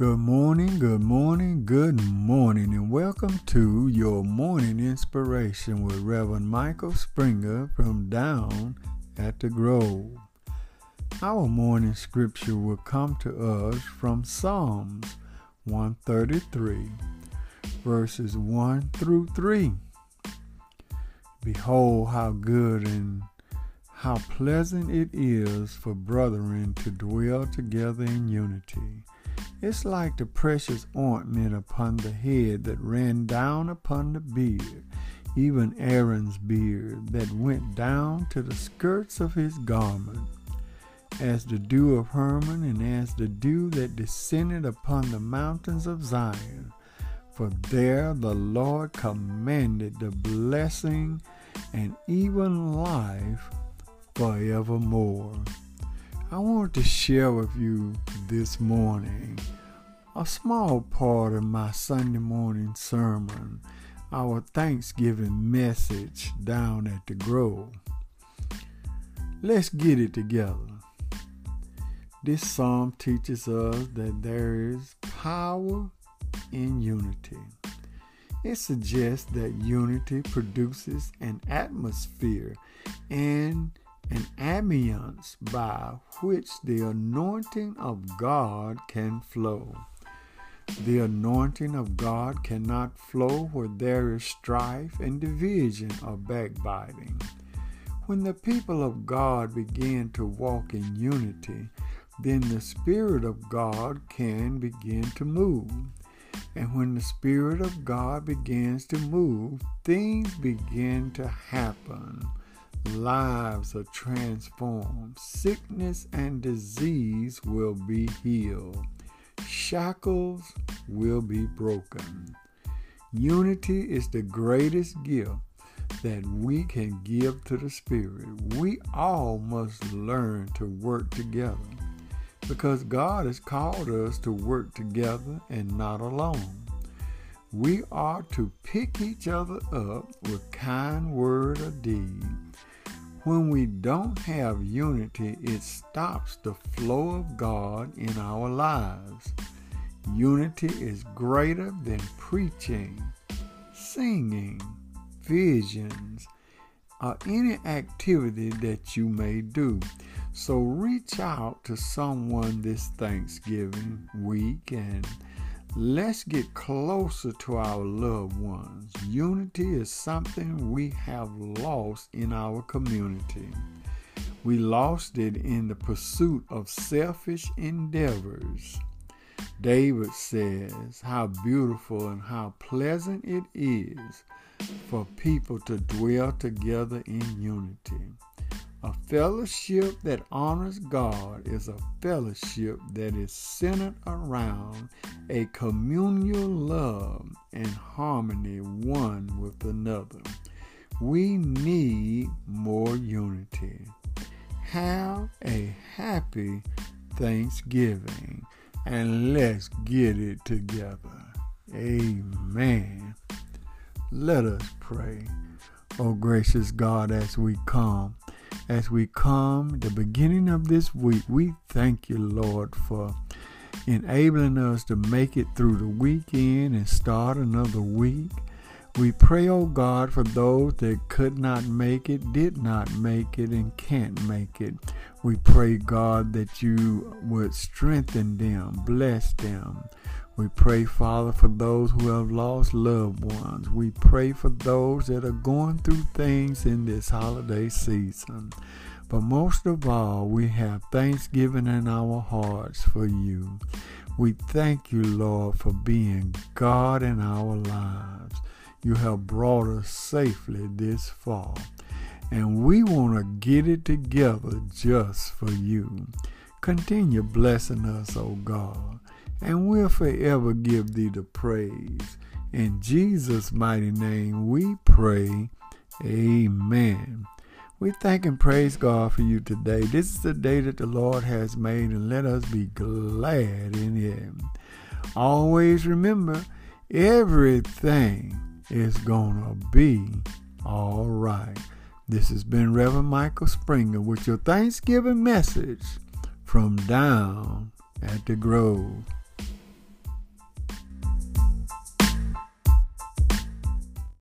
Good morning, good morning, good morning, and welcome to your morning inspiration with Reverend Michael Springer from Down at the Grove. Our morning scripture will come to us from Psalms 133, verses 1 through 3. Behold, how good and how pleasant it is for brethren to dwell together in unity. It's like the precious ointment upon the head that ran down upon the beard, even Aaron's beard that went down to the skirts of his garment, as the dew of Hermon, and as the dew that descended upon the mountains of Zion. For there the Lord commanded the blessing and even life forevermore. I want to share with you this morning a small part of my Sunday morning sermon, our Thanksgiving message down at the Grove. Let's get it together. This psalm teaches us that there is power in unity. It suggests that unity produces an atmosphere and an ambience by which the anointing of God can flow. The anointing of God cannot flow where there is strife and division or backbiting. When the people of God begin to walk in unity, then the Spirit of God can begin to move. And when the Spirit of God begins to move, things begin to happen lives are transformed, sickness and disease will be healed, shackles will be broken. Unity is the greatest gift that we can give to the Spirit. We all must learn to work together because God has called us to work together and not alone. We are to pick each other up with kind word or deed when we don't have unity, it stops the flow of God in our lives. Unity is greater than preaching, singing, visions, or any activity that you may do. So reach out to someone this Thanksgiving week and Let's get closer to our loved ones. Unity is something we have lost in our community. We lost it in the pursuit of selfish endeavors. David says how beautiful and how pleasant it is for people to dwell together in unity. A fellowship that honors God is a fellowship that is centered around a communal love and harmony one with another. We need more unity. Have a happy Thanksgiving and let's get it together. Amen. Let us pray. Oh, gracious God, as we come as we come the beginning of this week, we thank you, Lord, for enabling us to make it through the weekend and start another week. We pray, oh God, for those that could not make it, did not make it, and can't make it. We pray, God, that you would strengthen them, bless them. We pray, Father, for those who have lost loved ones. We pray for those that are going through things in this holiday season. But most of all, we have thanksgiving in our hearts for you. We thank you, Lord, for being God in our lives. You have brought us safely this far. And we want to get it together just for you. Continue blessing us, O oh God and we'll forever give thee the praise. In Jesus' mighty name we pray. Amen. We thank and praise God for you today. This is the day that the Lord has made, and let us be glad in Him. Always remember, everything is going to be all right. This has been Reverend Michael Springer with your Thanksgiving message from down at the Grove.